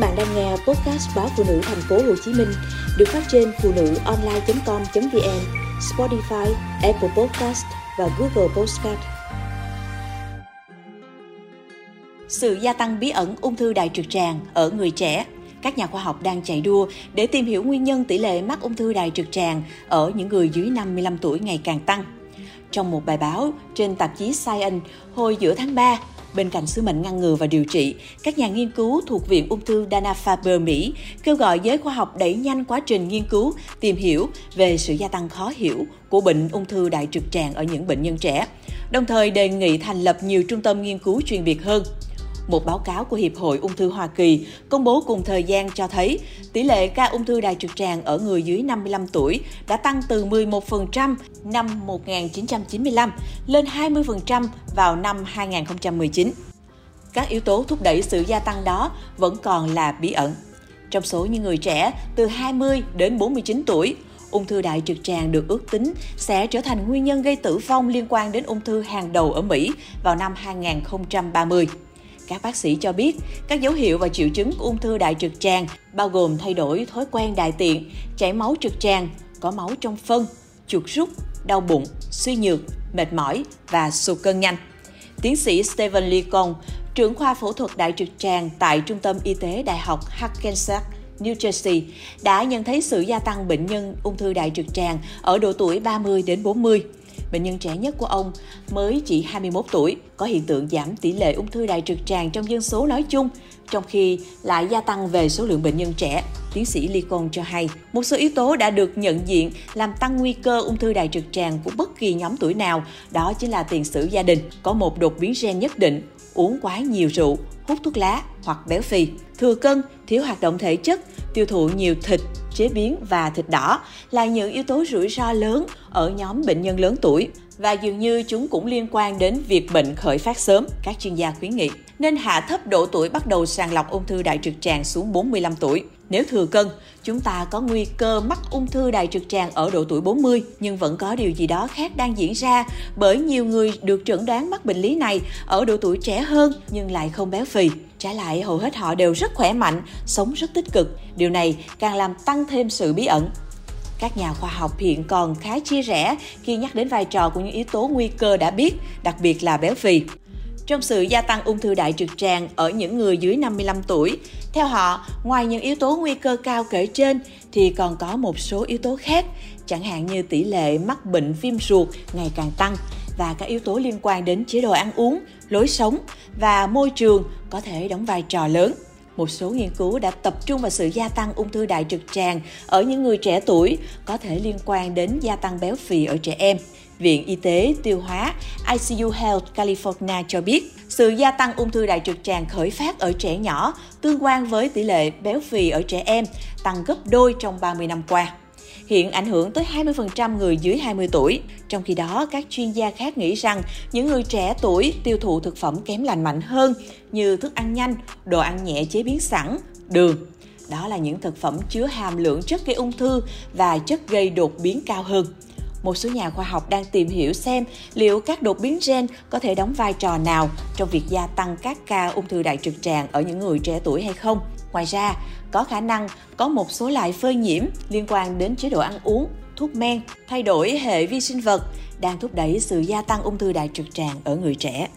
bạn đang nghe podcast báo phụ nữ thành phố Hồ Chí Minh được phát trên phụ nữ online.com.vn, Spotify, Apple Podcast và Google Podcast. Sự gia tăng bí ẩn ung thư đại trực tràng ở người trẻ các nhà khoa học đang chạy đua để tìm hiểu nguyên nhân tỷ lệ mắc ung thư đại trực tràng ở những người dưới 55 tuổi ngày càng tăng. Trong một bài báo trên tạp chí Science hồi giữa tháng 3, Bên cạnh sứ mệnh ngăn ngừa và điều trị, các nhà nghiên cứu thuộc Viện Ung thư Dana-Farber Mỹ kêu gọi giới khoa học đẩy nhanh quá trình nghiên cứu, tìm hiểu về sự gia tăng khó hiểu của bệnh ung thư đại trực tràng ở những bệnh nhân trẻ, đồng thời đề nghị thành lập nhiều trung tâm nghiên cứu chuyên biệt hơn. Một báo cáo của Hiệp hội Ung thư Hoa Kỳ công bố cùng thời gian cho thấy tỷ lệ ca ung thư đại trực tràng ở người dưới 55 tuổi đã tăng từ 11% năm 1995 lên 20% vào năm 2019. Các yếu tố thúc đẩy sự gia tăng đó vẫn còn là bí ẩn. Trong số những người trẻ từ 20 đến 49 tuổi, ung thư đại trực tràng được ước tính sẽ trở thành nguyên nhân gây tử vong liên quan đến ung thư hàng đầu ở Mỹ vào năm 2030. Các bác sĩ cho biết, các dấu hiệu và triệu chứng của ung thư đại trực tràng bao gồm thay đổi thói quen đại tiện, chảy máu trực tràng, có máu trong phân, chuột rút, đau bụng, suy nhược, mệt mỏi và sụt cân nhanh. Tiến sĩ Stephen Lee Kong, trưởng khoa phẫu thuật đại trực tràng tại Trung tâm Y tế Đại học Hackensack, New Jersey đã nhận thấy sự gia tăng bệnh nhân ung thư đại trực tràng ở độ tuổi 30 đến 40. Bệnh nhân trẻ nhất của ông mới chỉ 21 tuổi, có hiện tượng giảm tỷ lệ ung thư đại trực tràng trong dân số nói chung, trong khi lại gia tăng về số lượng bệnh nhân trẻ. Tiến sĩ Lee cho hay, một số yếu tố đã được nhận diện làm tăng nguy cơ ung thư đại trực tràng của bất kỳ nhóm tuổi nào, đó chính là tiền sử gia đình, có một đột biến gen nhất định, uống quá nhiều rượu, hút thuốc lá hoặc béo phì, thừa cân, thiếu hoạt động thể chất, tiêu thụ nhiều thịt, chế biến và thịt đỏ là những yếu tố rủi ro lớn ở nhóm bệnh nhân lớn tuổi và dường như chúng cũng liên quan đến việc bệnh khởi phát sớm, các chuyên gia khuyến nghị. Nên hạ thấp độ tuổi bắt đầu sàng lọc ung thư đại trực tràng xuống 45 tuổi. Nếu thừa cân, chúng ta có nguy cơ mắc ung thư đại trực tràng ở độ tuổi 40, nhưng vẫn có điều gì đó khác đang diễn ra bởi nhiều người được chẩn đoán mắc bệnh lý này ở độ tuổi trẻ hơn nhưng lại không béo phì. Trái lại, hầu hết họ đều rất khỏe mạnh, sống rất tích cực. Điều này càng làm tăng thêm sự bí ẩn các nhà khoa học hiện còn khá chia rẽ khi nhắc đến vai trò của những yếu tố nguy cơ đã biết, đặc biệt là béo phì. Trong sự gia tăng ung thư đại trực tràng ở những người dưới 55 tuổi, theo họ, ngoài những yếu tố nguy cơ cao kể trên thì còn có một số yếu tố khác, chẳng hạn như tỷ lệ mắc bệnh viêm ruột ngày càng tăng và các yếu tố liên quan đến chế độ ăn uống, lối sống và môi trường có thể đóng vai trò lớn một số nghiên cứu đã tập trung vào sự gia tăng ung thư đại trực tràng ở những người trẻ tuổi có thể liên quan đến gia tăng béo phì ở trẻ em. Viện Y tế Tiêu hóa ICU Health California cho biết, sự gia tăng ung thư đại trực tràng khởi phát ở trẻ nhỏ tương quan với tỷ lệ béo phì ở trẻ em tăng gấp đôi trong 30 năm qua hiện ảnh hưởng tới 20% người dưới 20 tuổi. Trong khi đó, các chuyên gia khác nghĩ rằng những người trẻ tuổi tiêu thụ thực phẩm kém lành mạnh hơn như thức ăn nhanh, đồ ăn nhẹ chế biến sẵn, đường. Đó là những thực phẩm chứa hàm lượng chất gây ung thư và chất gây đột biến cao hơn một số nhà khoa học đang tìm hiểu xem liệu các đột biến gen có thể đóng vai trò nào trong việc gia tăng các ca ung thư đại trực tràng ở những người trẻ tuổi hay không. Ngoài ra, có khả năng có một số loại phơi nhiễm liên quan đến chế độ ăn uống, thuốc men, thay đổi hệ vi sinh vật đang thúc đẩy sự gia tăng ung thư đại trực tràng ở người trẻ.